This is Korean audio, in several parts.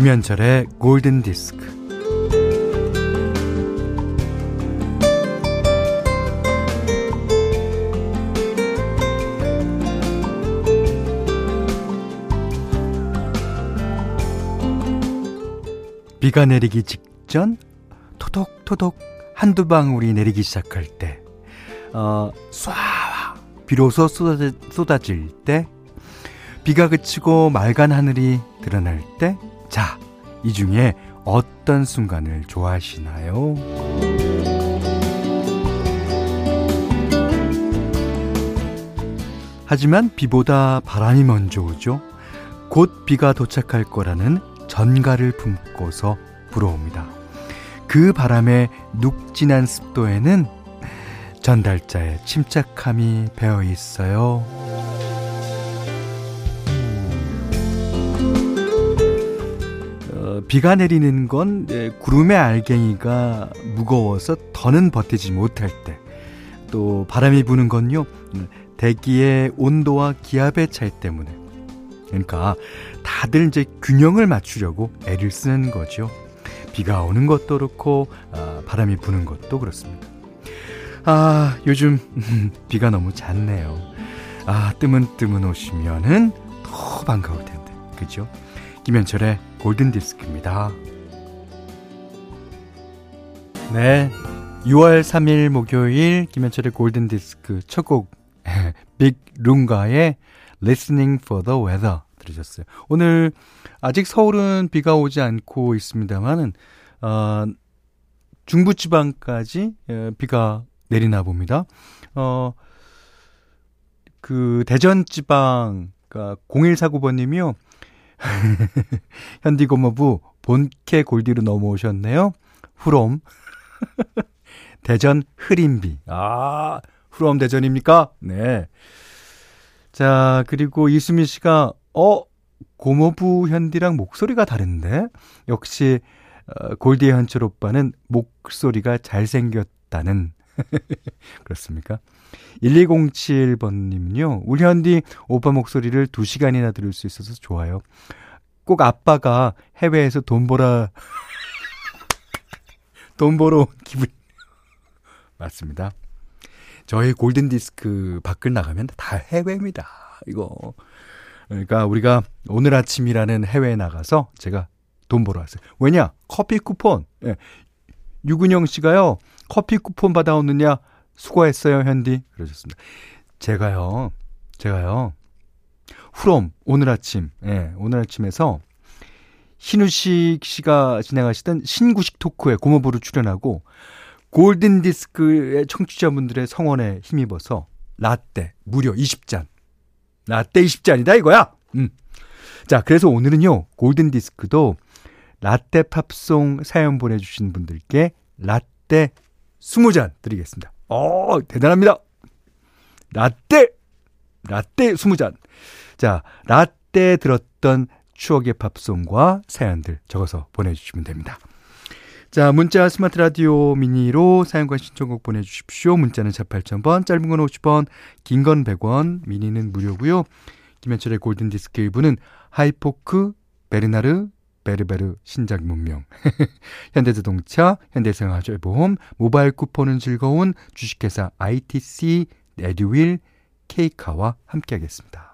김현철의 골든 디스크. 비가 내리기 직전 토독토독 한두 방울이 내리기 시작할 때, 어, 쏴 비로소 쏟아질, 쏟아질 때, 비가 그치고 맑은 하늘이 드러날 때, 자, 이 중에 어떤 순간을 좋아하시나요? 하지만 비보다 바람이 먼저 오죠. 곧 비가 도착할 거라는 전가를 품고서 불어옵니다. 그 바람의 눅진한 습도에는 전달자의 침착함이 배어 있어요. 비가 내리는 건 구름의 알갱이가 무거워서 더는 버티지 못할 때, 또 바람이 부는 건요, 대기의 온도와 기압의 차이 때문에. 그러니까 다들 이제 균형을 맞추려고 애를 쓰는 거죠. 비가 오는 것도 그렇고 아, 바람이 부는 것도 그렇습니다. 아 요즘 비가 너무 잦네요. 아 뜨문뜨문 오시면은 더 반가울 텐데 그죠? 김현철의 골든 디스크입니다. 네. 6월 3일 목요일 김현철의 골든 디스크 첫 곡 빅 룽가의 Listening for the Weather 들으셨어요. 오늘 아직 서울은 비가 오지 않고 있습니다만은 어, 중부지방까지 예, 비가 내리나 봅니다. 어, 그 대전 지방 그러니까 0149번님이요. 현디 고모부 본캐 골디로 넘어오셨네요. 후롬. 대전 흐린비. 아, 후롬 대전입니까? 네. 자, 그리고 이수미 씨가, 어, 고모부 현디랑 목소리가 다른데? 역시, 어, 골디의 현철 오빠는 목소리가 잘생겼다는. 그렇습니까? 1207번님은요, 우리 현디 오빠 목소리를 2시간이나 들을 수 있어서 좋아요. 꼭 아빠가 해외에서 돈 벌어, 돈 벌어 온 기분. 맞습니다. 저희 골든디스크 밖을 나가면 다 해외입니다. 이거. 그러니까 우리가 오늘 아침이라는 해외에 나가서 제가 돈 벌어 왔어요. 왜냐? 커피 쿠폰. 예. 유근영 씨가요, 커피 쿠폰 받아오느냐? 수고했어요, 현디. 그러셨습니다. 제가요, 제가요, 후롬, 오늘 아침, 예, 오늘 아침에서 신우식 씨가 진행하시던 신구식 토크에 고모부로 출연하고 골든 디스크의 청취자분들의 성원에 힘입어서 라떼 무려 20잔. 라떼 20잔이다 이거야. 음. 자, 그래서 오늘은요. 골든 디스크도 라떼 팝송 사연 보내 주신 분들께 라떼 20잔 드리겠습니다. 어, 대단합니다. 라떼 라떼 20잔. 자, 라떼 들었던 추억의 팝송과 사연들 적어서 보내 주시면 됩니다. 자, 문자 스마트 라디오 미니로 사용과 신청곡 보내주십시오. 문자는 48,000번, 짧은 건 50원, 긴 건 100원, 미니는 무료고요. 김현철의 골든디스크 일부는 하이포크, 베르나르, 베르베르 신작 문명, 현대자동차, 현대생활보험, 모바일 쿠폰은 즐거운 주식회사 ITC, 에듀윌, 케이카와 함께하겠습니다.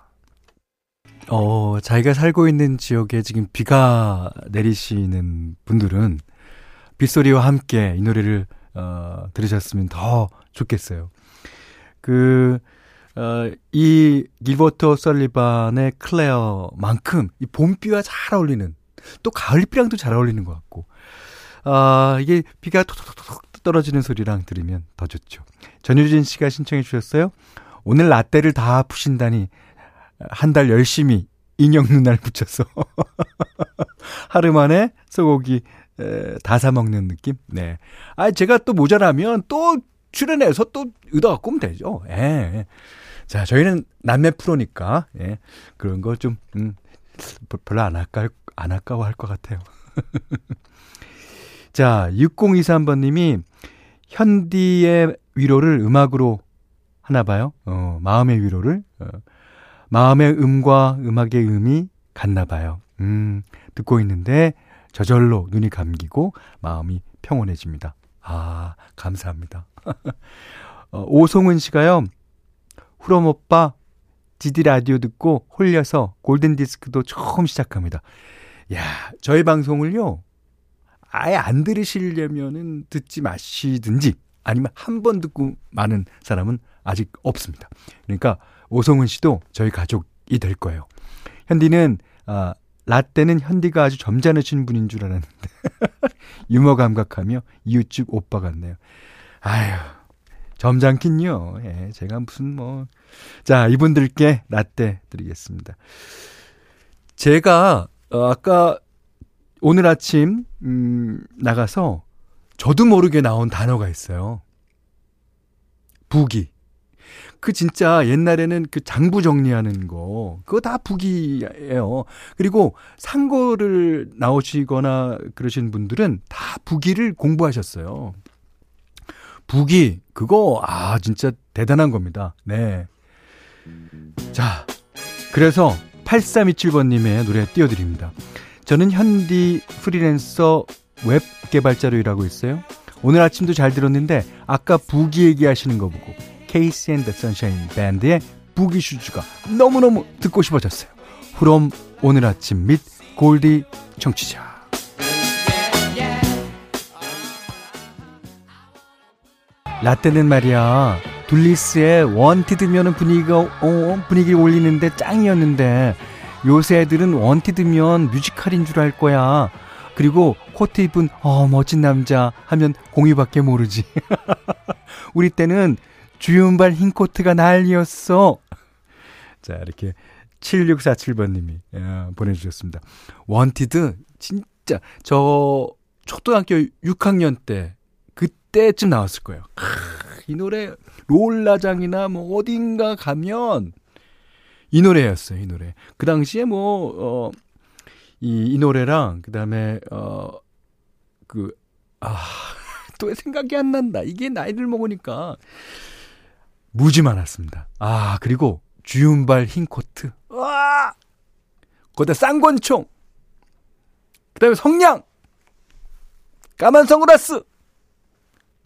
어, 자기가 살고 있는 지역에 지금 비가 내리시는 분들은 빗소리와 함께 이 노래를 어, 들으셨으면 더 좋겠어요. 그, 어, 이 길버터 설리반의 클레어만큼 이 봄비와 잘 어울리는 또 가을비랑도 잘 어울리는 것 같고 아, 이게 비가 톡톡톡 떨어지는 소리랑 들으면 더 좋죠. 전유진 씨가 신청해 주셨어요. 오늘 라떼를 다 푸신다니 한 달 열심히 인형 눈알 붙여서 하루 만에 소고기 에, 다 사 먹는 느낌? 네. 아, 제가 또 모자라면 또 출연해서 또 의도 갖고 오면 되죠. 예. 자, 저희는 남매 프로니까, 예. 그런 거 좀, 음, 별로 안 아까, 안 아까워 할 것 같아요. 자, 6023번님이 현디의 위로를 음악으로 하나 봐요. 어, 마음의 위로를. 어, 마음의 음과 음악의 음이 같나 봐요. 음, 듣고 있는데 저절로 눈이 감기고 마음이 평온해집니다. 아, 감사합니다. 어, 오송은 씨가요, 후렴 오빠, 지디 라디오 듣고 홀려서 골든 디스크도 처음 시작합니다. 야, 저희 방송을요, 아예 안 들으시려면은 듣지 마시든지 아니면 한 번 듣고 많은 사람은 아직 없습니다. 그러니까 오성은 씨도 저희 가족이 될 거예요. 현디는 아, 라떼는 현디가 아주 점잖으신 분인 줄 알았는데 유머 감각하며 이웃집 오빠 같네요. 아휴 점잖긴요. 예, 제가 무슨 뭐. 자, 이분들께 라떼 드리겠습니다. 제가, 어, 아까 오늘 아침, 음, 나가서 저도 모르게 나온 단어가 있어요. 부기. 그 진짜 옛날에는 그 장부 정리하는 거, 그거 다 부기예요. 그리고 상고를 나오시거나 그러신 분들은 다 부기를 공부하셨어요. 부기, 그거, 아, 진짜 대단한 겁니다. 네. 자, 그래서 8327번님의 노래 띄워드립니다. 저는 현디 프리랜서 웹 개발자로 일하고 있어요. 오늘 아침도 잘 들었는데 아까 boogie 얘기하시는 거 보고 KC and the Sunshine Band의 Boogie Shoes가 너무너무 듣고 싶어졌어요. 그럼 오늘 아침 및 골디 청취자 라떼는 말이야 둘리스의 Wanted면은 분위기가 어, 분위기를 올리는데 짱이었는데 요새 애들은 Wanted면 뮤지컬인 줄 알 거야. 그리고 코트 입은 어 멋진 남자 하면 공유밖에 모르지. 우리 때는 주윤발 흰 코트가 난리였어. 자 이렇게 7647번님이 예, 보내주셨습니다. Wanted 진짜 저 초등학교 6학년 때 그때쯤 나왔을 거예요. 이 노래 롤라장이나 뭐 어딘가 가면 이 노래였어요, 이 노래. 그 당시에 뭐, 어, 이, 이 노래랑, 그 다음에, 어, 그, 아, 또 생각이 안 난다. 이게 나이를 먹으니까. 무지 많았습니다. 아, 그리고 주윤발 흰 코트. 와! 거기다 쌍권총. 그 다음에 성냥. 까만 선글라스.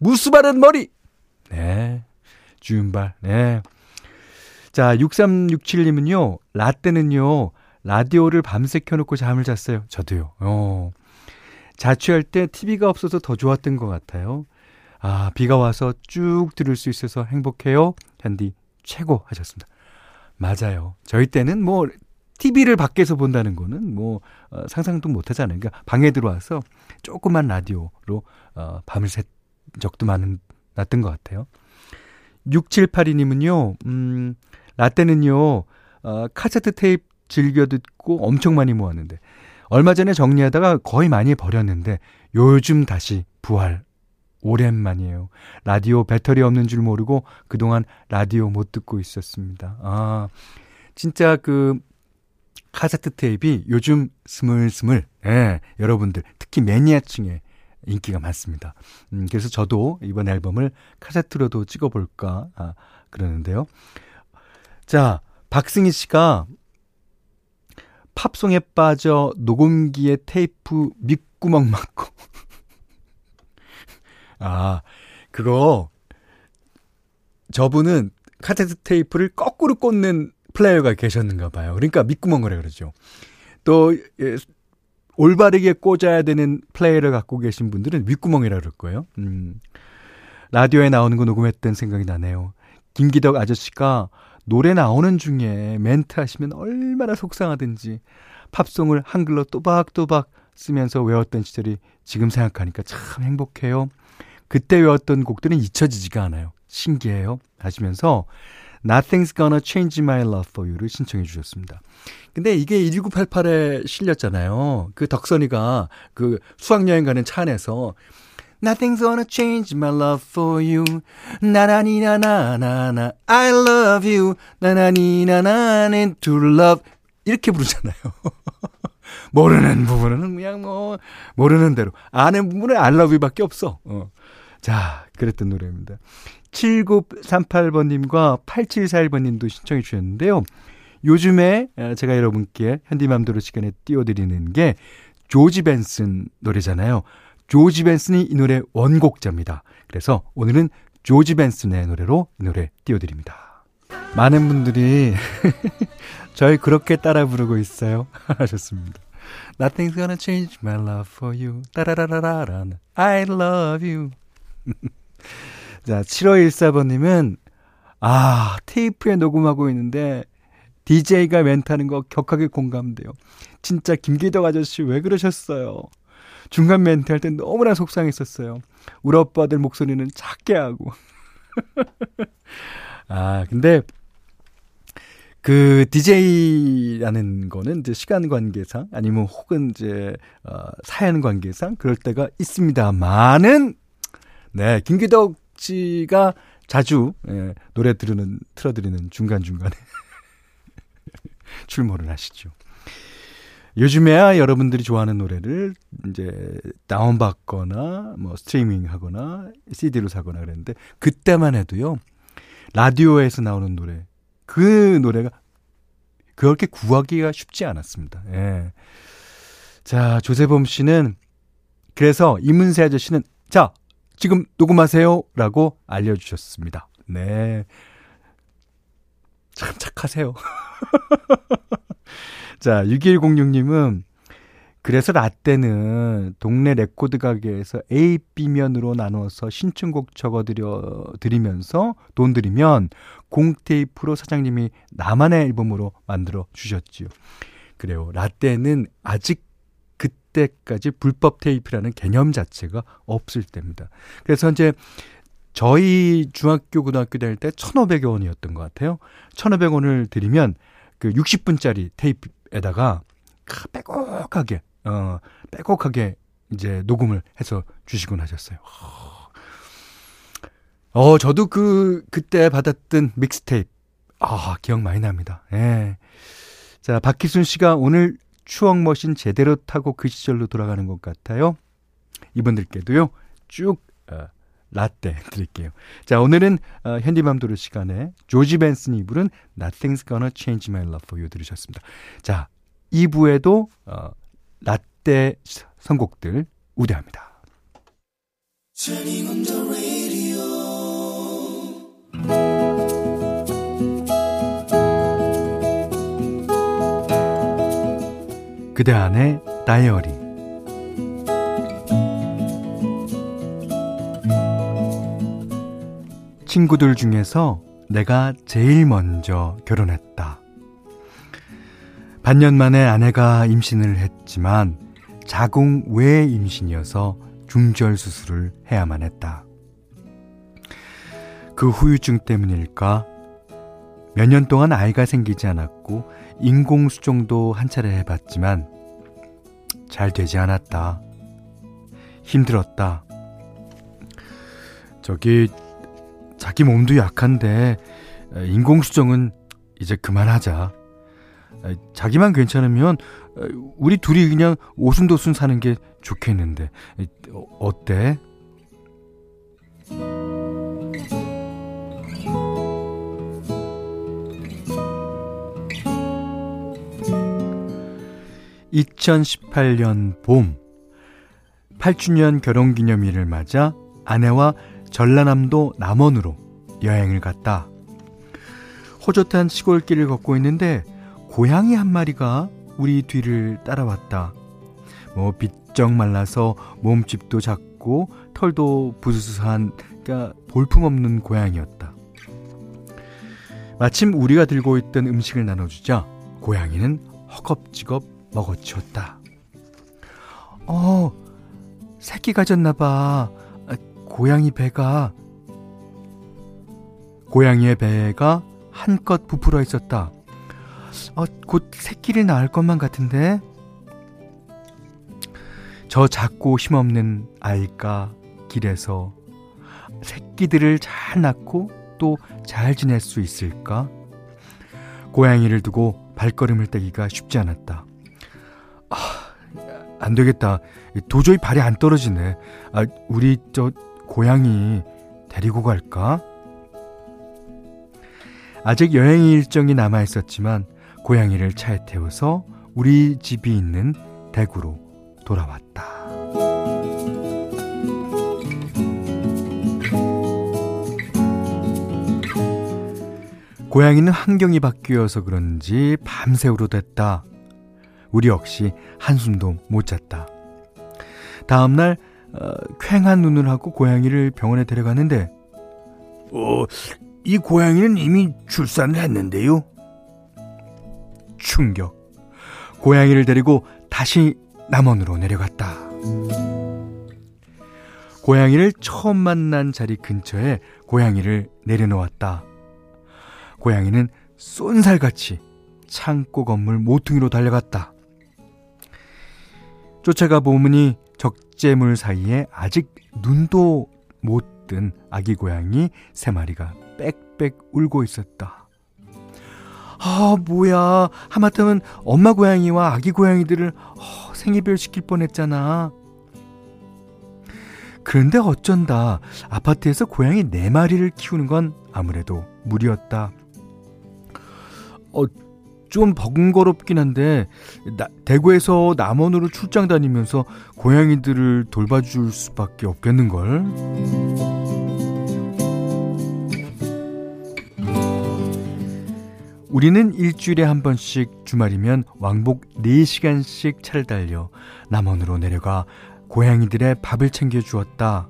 무스 바른 머리. 네. 주윤발. 네. 자, 6367님은요, 라떼는요, 라디오를 밤새 켜놓고 잠을 잤어요. 저도요. 어. 자취할 때 TV가 없어서 더 좋았던 것 같아요. 아, 비가 와서 쭉 들을 수 있어서 행복해요. 현디, 최고 하셨습니다. 맞아요. 저희 때는 뭐, TV를 밖에서 본다는 거는 뭐, 어, 상상도 못 하잖아요. 그러니까 방에 들어와서 조그만 라디오로, 어, 밤을 샜 적도 많은, 났던 것 같아요. 6782님은요, 음, 라떼는요, 어, 카세트 테이프 즐겨 듣고 엄청 많이 모았는데, 얼마 전에 정리하다가 거의 많이 버렸는데, 요즘 다시 부활. 오랜만이에요. 라디오 배터리 없는 줄 모르고 그동안 라디오 못 듣고 있었습니다. 아, 진짜 그, 카세트 테이프이 요즘 스물스물, 예, 여러분들, 특히 매니아층에 인기가 많습니다. 음, 그래서 저도 이번 앨범을 카세트로도 찍어볼까, 아, 그러는데요. 자, 박승희 씨가 팝송에 빠져 녹음기에 테이프 밑구멍 맞고. 아, 그거, 저분은 카세트 테이프를 거꾸로 꽂는 플레이어가 계셨는가 봐요. 그러니까 밑구멍이라 그러죠. 또, 예, 올바르게 꽂아야 되는 플레이어를 갖고 계신 분들은 윗구멍이라 그럴 거예요. 음. 라디오에 나오는 거 녹음했던 생각이 나네요. 김기덕 아저씨가 노래 나오는 중에 멘트 하시면 얼마나 속상하든지 팝송을 한글로 또박또박 쓰면서 외웠던 시절이 지금 생각하니까 참 행복해요. 그때 외웠던 곡들은 잊혀지지가 않아요. 신기해요. 하시면서 Nothing's Gonna Change My Love For You를 신청해 주셨습니다. 근데 이게 1988에 실렸잖아요. 그 덕선이가 그 수학여행 가는 차 안에서 Nothing's gonna change my love for you. 나나니나나나나 I love you. 나나니나나는 to love 이렇게 부르잖아요. 모르는 부분은 그냥 뭐 모르는 대로 아는 부분은 I love you밖에 없어. 어. 자, 그랬던 노래입니다. 7938번님과 8741번님도 신청해 주셨는데요. 요즘에 제가 여러분께 현디맘대로 시간에 띄워드리는 게 조지 벤슨 노래잖아요. 조지 벤슨이 이 노래 원곡자입니다. 그래서 오늘은 조지 벤슨의 노래로 이 노래 띄워드립니다. 많은 분들이 저희 그렇게 따라 부르고 있어요. 하셨습니다. Nothing's gonna change my love for you. 따라라라라. I love you. 자, 7514번님은, 아, 테이프에 녹음하고 있는데, DJ가 멘트하는 거 격하게 공감돼요. 진짜 김기덕 아저씨 왜 그러셨어요? 중간 멘트 할 때 너무나 속상했었어요. 우리 오빠들 목소리는 작게 하고. 아, 근데 그 DJ라는 거는 이제 시간 관계상 아니면 혹은 이제 어 사연 관계상 그럴 때가 있습니다만은 네, 김기덕 씨가 자주 예, 노래 들으는 틀어 드리는 중간 중간에 출몰을 하시죠. 요즘에야 여러분들이 좋아하는 노래를 이제 다운받거나 뭐 스트리밍 하거나 CD로 사거나 그랬는데 그때만 해도요. 라디오에서 나오는 노래 그 노래가 그렇게 구하기가 쉽지 않았습니다. 예. 자, 조세범 씨는 그래서 이문세 아저씨는 자, 지금 녹음하세요 라고 알려주셨습니다. 네. 참 착하세요. 자, 6106님은 그래서 라떼는 동네 레코드 가게에서 A, B면으로 나눠서 신청곡 적어드려 드리면서 돈 드리면 공테이프로 사장님이 나만의 앨범으로 만들어 주셨지요. 그래요. 라떼는 아직 그때까지 불법 테이프라는 개념 자체가 없을 때입니다. 그래서 이제 저희 중학교 고등학교 다닐 때 1,500여 원이었던 것 같아요. 1,500원을 드리면 그 60분짜리 테이프에다가 빼곡하게 어 빼곡하게 이제 녹음을 해서 주시곤 하셨어요. 어 저도 그 그때 받았던 믹스테이프 아 기억 많이 납니다. 예. 자 박희순 씨가 오늘 추억 머신 제대로 타고 그 시절로 돌아가는 것 같아요. 이분들께도요 쭉 어, 라떼 드릴게요. 자, 오늘은 어, 현디맘도르 시간에 조지 벤슨이 부른 Nothing's Gonna Change My Love For You 들으셨습니다. 자, 2부에도 어, 라떼 선곡들 우대합니다. 그대 안의 다이어리 친구들 중에서 내가 제일 먼저 결혼했다. 반년 만에 아내가 임신을 했지만 자궁 외 임신이어서 중절 수술을 해야만 했다. 그 후유증 때문일까? 몇 년 동안 아이가 생기지 않았고 인공수정도 한 차례 해봤지만 잘 되지 않았다. 힘들었다. 저기 자기 몸도 약한데 인공수정은 이제 그만하자. 자기만 괜찮으면 우리 둘이 그냥 오순도순 사는 게 좋겠는데 어때? (2018년) 봄 8주년 결혼기념일을 맞아 아내와 전라남도 남원으로 여행을 갔다. 호젓한 시골길을 걷고 있는데 고양이 한 마리가 우리 뒤를 따라왔다. 뭐 비쩍 말라서 몸집도 작고 털도 부스스한 그러니까 볼품없는 고양이였다. 마침 우리가 들고 있던 음식을 나눠주자 고양이는 허겁지겁 먹어치웠다. 어, 새끼 가졌나봐. 고양이 배가 고양이의 배가 한껏 부풀어 있었다. 어, 곧 새끼를 낳을 것만 같은데? 저 작고 힘없는 아이가 길에서 새끼들을 잘 낳고 또 잘 지낼 수 있을까? 고양이를 두고 발걸음을 떼기가 쉽지 않았다. 아, 안 되겠다. 도저히 발이 안 떨어지네. 아, 우리 저 고양이 데리고 갈까? 아직 여행 일정이 남아 있었지만 고양이를 차에 태워서 우리 집이 있는 대구로 돌아왔다. 고양이는 환경이 바뀌어서 그런지 밤새 울어댔다. 우리 역시 한숨도 못 잤다. 다음날 어, 쾌한 눈을 하고 고양이를 병원에 데려갔는데 어, 이 고양이는 이미 출산을 했는데요. 충격. 고양이를 데리고 다시 남원으로 내려갔다. 고양이를 처음 만난 자리 근처에 고양이를 내려놓았다. 고양이는 쏜살같이 창고 건물 모퉁이로 달려갔다. 쫓아가 보문이 적재물 사이에 아직 눈도 못 뜬 아기 고양이 세 마리가 빽빽 울고 있었다. 아, 뭐야. 하마터면 엄마 고양이와 아기 고양이들을 어, 생이별 시킬 뻔했잖아. 그런데 어쩐다. 아파트에서 고양이 네 마리를 키우는 건 아무래도 무리였다. 어, 좀 번거롭긴 한데 나, 대구에서 남원으로 출장 다니면서 고양이들을 돌봐줄 수밖에 없겠는 걸. 우리는 일주일에 한 번씩 주말이면 왕복 4시간씩 차를 달려 남원으로 내려가 고양이들의 밥을 챙겨 주었다.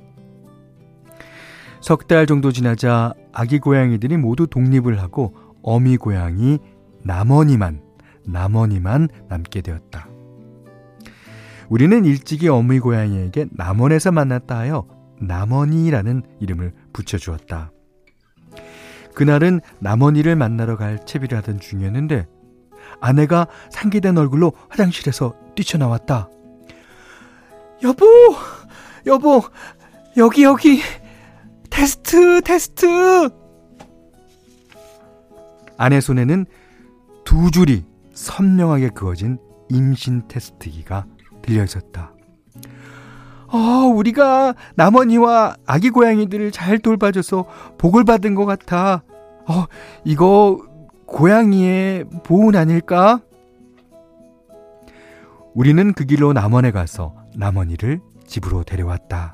석 달 정도 지나자 아기 고양이들이 모두 독립을 하고 어미 고양이 남원이만, 남원이만 남게 되었다. 우리는 일찍이 어미 고양이에게 남원에서 만났다 하여 남원이라는 이름을 붙여주었다. 그날은 남원이를 만나러 갈 채비를 하던 중이었는데 아내가 상기된 얼굴로 화장실에서 뛰쳐나왔다. 여보! 여보! 여기, 여기! 테스트! 테스트! 아내 손에는 두 줄이 선명하게 그어진 임신 테스트기가 들려 있었다. 어, 우리가 남원이와 아기 고양이들을 잘 돌봐줘서 복을 받은 것 같아. 어, 이거 고양이의 보은 아닐까? 우리는 그 길로 남원에 가서 남원이를 집으로 데려왔다.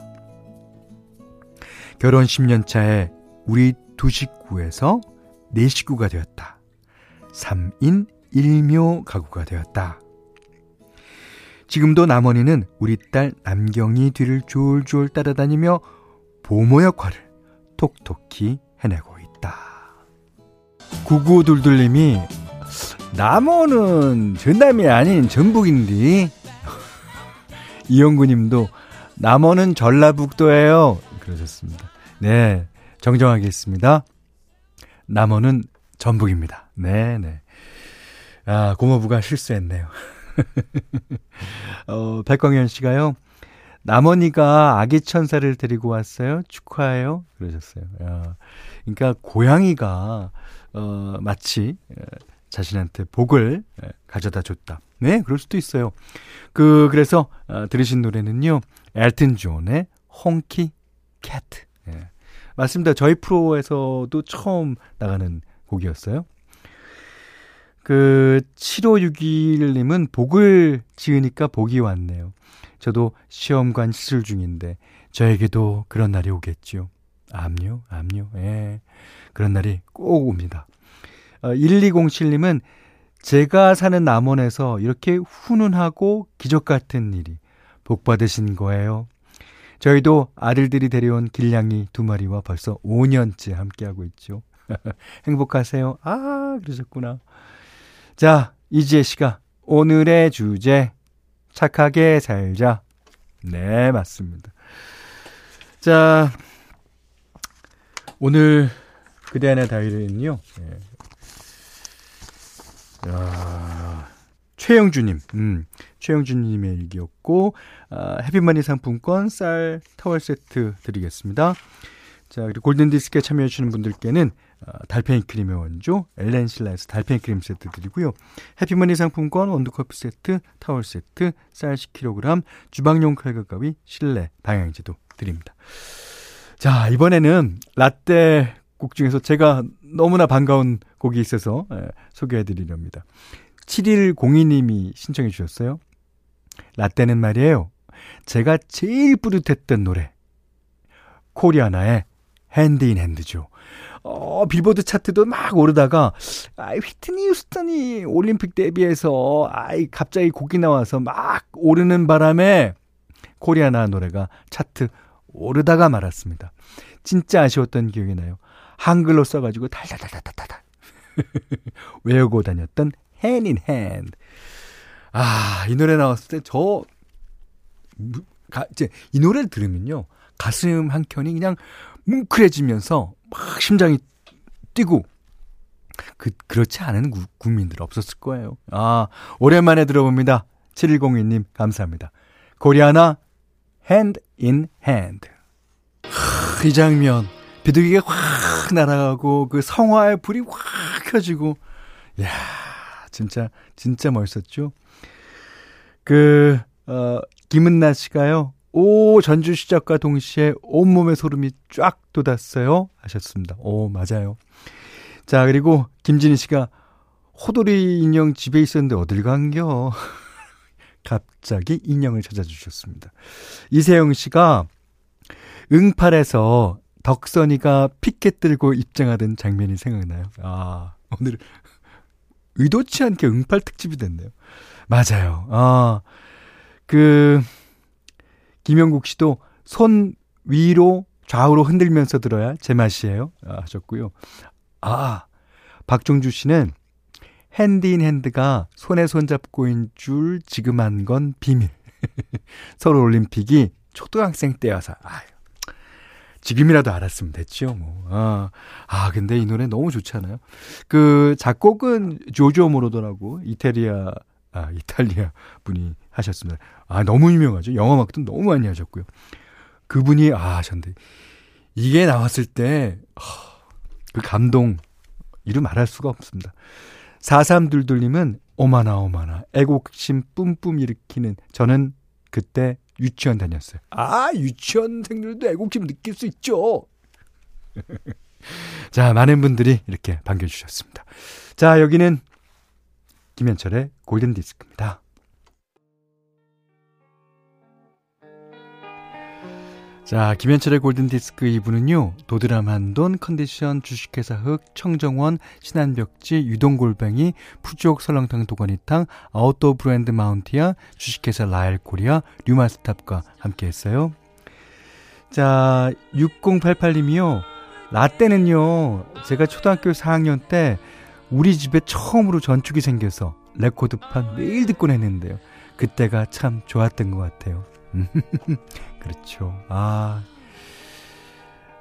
결혼 10년 차에 우리 두 식구에서 네 식구가 되었다. 3인 1묘 가구가 되었다. 지금도 남원이는 우리 딸 남경이 뒤를 졸졸 따라다니며 보모 역할을 톡톡히 해내고 있다. 구구둘둘님이 남원은 전남이 아닌 전북인데 이영구님도 남원은 전라북도예요. 그러셨습니다. 네, 정정하겠습니다. 남원은 전북입니다. 네, 네. 아, 고모부가 실수했네요. 어, 백광현 씨가요. 남원이가 아기 천사를 데리고 왔어요. 축하해요. 그러셨어요. 야, 그러니까 고양이가 어, 마치 자신한테 복을 가져다 줬다. 네, 그럴 수도 있어요. 그 그래서 어, 들으신 노래는요. 엘튼 존의 홍키 캣. 예. 맞습니다. 저희 프로에서도 처음 나가는 곡이었어요. 그 7561님은 복을 지으니까 복이 왔네요. 저도 시험관 시술 중인데 저에게도 그런 날이 오겠죠. 암요, 암요. 예. 그런 날이 꼭 옵니다. 어, 1207님은 제가 사는 남원에서 이렇게 훈훈하고 기적 같은 일이 복 받으신 거예요. 저희도 아들들이 데려온 길냥이 두 마리와 벌써 5년째 함께하고 있죠. 행복하세요. 아, 그러셨구나. 자, 이지혜 씨가 오늘의 주제 착하게 살자. 네, 맞습니다. 자, 오늘 그대 안의 다이리는요. 네. 야, 최영주님, 음, 최영주님의 일기였고, 아, 해피머니 상품권 쌀 타월 세트 드리겠습니다. 자, 그리고 골든디스크에 참여해주시는 분들께는 어, 달팽이 크림의 원조 엘렌실라에서 달팽이 크림 세트 드리고요. 해피머니 상품권 원두커피 세트, 타월 세트, 쌀 10kg, 주방용 칼과 가위, 실내 방향제도 드립니다. 자, 이번에는 라떼 곡 중에서 제가 너무나 반가운 곡이 있어서 예, 소개해드리렵니다. 7102님이 신청해 주셨어요. 라떼는 말이에요. 제가 제일 뿌듯했던 노래. 코리아나의 Hand in Hand죠. 어, 빌보드 차트도 막 오르다가, 아이, 휘트니 휴스턴이 올림픽 데뷔해서, 아이, 갑자기 곡이 나와서 막 오르는 바람에 코리아나 노래가 차트 오르다가 말았습니다. 진짜 아쉬웠던 기억이 나요. 한글로 써가지고 달달달달달달 외우고 다녔던 in hand. 아, 이 노래 나왔을 때 저, 이제 이 노래를 들으면요. 가슴 한 켠이 그냥 뭉클해지면서 막 심장이 뛰고 그, 그렇지 않은 구, 국민들 없었을 거예요. 아, 오랜만에 들어봅니다. 7102님, 감사합니다. 코리아나, hand in hand. 하, 이 장면. 비둘기가 확 날아가고, 그 성화의 불이 확 켜지고, 야 진짜, 진짜 멋있었죠. 그, 어, 김은나 씨가요, 오, 전주 시작과 동시에 온몸에 소름이 쫙 돋았어요. 하셨습니다. 오, 맞아요. 자, 그리고 김진희 씨가 호돌이 인형 집에 있었는데 어딜 간겨? 갑자기 인형을 찾아주셨습니다. 이세영 씨가 응팔에서 덕선이가 피켓 들고 입장하던 장면이 생각나요. 아, 오늘 의도치 않게 응팔 특집이 됐네요. 맞아요. 아, 그, 김영국 씨도 손 위로 좌우로 흔들면서 들어야 제맛이에요. 아, 하셨고요. 아, 박종주 씨는 핸디인 핸드가 손에 손잡고인 줄 지금 한 건 비밀. 서울 올림픽이 초등학생 때여서, 아유. 지금이라도 알았으면 됐죠, 뭐. 아, 아, 근데 이 노래 너무 좋잖아요. 그, 작곡은 조조 모로더라고, 이태리아, 아, 이탈리아 분이 하셨습니다. 아, 너무 유명하죠. 영화 음악도 너무 많이 하셨고요. 그분이, 아, 하셨는데, 이게 나왔을 때, 그 감동, 이루 말할 수가 없습니다. 4322님은, 오마나, 오마나, 애국심 뿜뿜 일으키는, 저는 그때 유치원 다녔어요. 아, 유치원생들도 애국심 느낄 수 있죠. 자, 많은 분들이 이렇게 반겨주셨습니다. 자, 여기는 김현철의 골든 디스크입니다. 자, 김현철의 골든디스크 2부는요, 도드람 한돈, 컨디션, 주식회사 흑, 청정원, 신한벽지, 유동골뱅이, 푸주옥 설렁탕 도가니탕, 아웃도어 브랜드 마운티아, 주식회사 라엘 코리아, 류마스탑과 함께 했어요. 자, 6088님이요, 라떼는요, 제가 초등학교 4학년 때 우리 집에 처음으로 전축이 생겨서 레코드판 매일 듣곤 했는데요. 그때가 참 좋았던 것 같아요. 그렇죠. 아.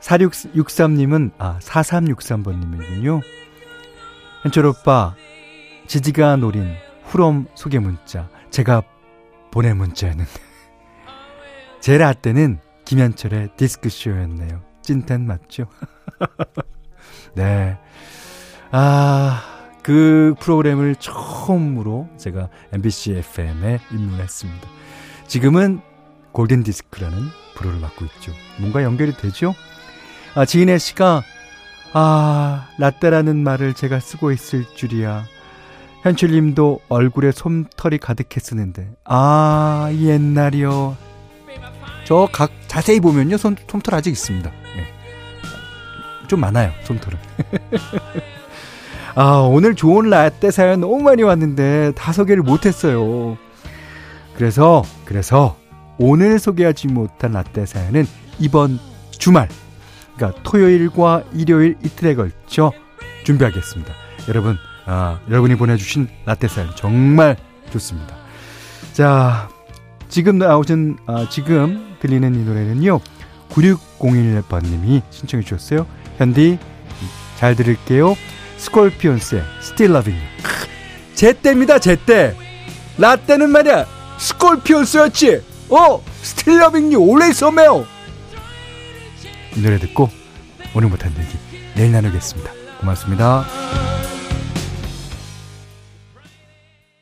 4663님은, 아, 4363번님이군요. 현철 오빠, 지지가 노린 후렴 소개 문자. 제가 보낸 문자였는데. 제 라떼는 김현철의 디스크쇼였네요. 찐텐 맞죠? 네. 아, 그 프로그램을 처음으로 제가 MBC FM에 입문했습니다. 지금은 골든 디스크라는 프로를 맡고 있죠. 뭔가 연결이 되죠? 아, 지인의 씨가 아, 라떼라는 말을 제가 쓰고 있을 줄이야. 현출님도 얼굴에 솜털이 가득했었는데 아 옛날이요. 저 각 자세히 보면요 솜, 솜털 아직 있습니다. 네. 좀 많아요 솜털은. 아 오늘 좋은 라떼 사연 너무 많이 왔는데 다 소개를 못했어요. 그래서 그래서 오늘 소개하지 못한 라떼 사연은 이번 주말, 그러니까 토요일과 일요일 이틀에 걸쳐 준비하겠습니다. 여러분, 아, 여러분이 보내주신 라떼 사연 정말 좋습니다. 자, 지금 나오신, 아, 지금 들리는 이 노래는요, 9601번님이 신청해 주셨어요. 현디, 잘 들을게요. 스콜피온스의 Still Loving You. 제 때입니다, 제 때. 라떼는 말이야, 스콜피온스였지. 어! 스틸러빙유 올레이 썸메요! 이 노래 듣고 오늘 못한 얘기 내일 나누겠습니다. 고맙습니다.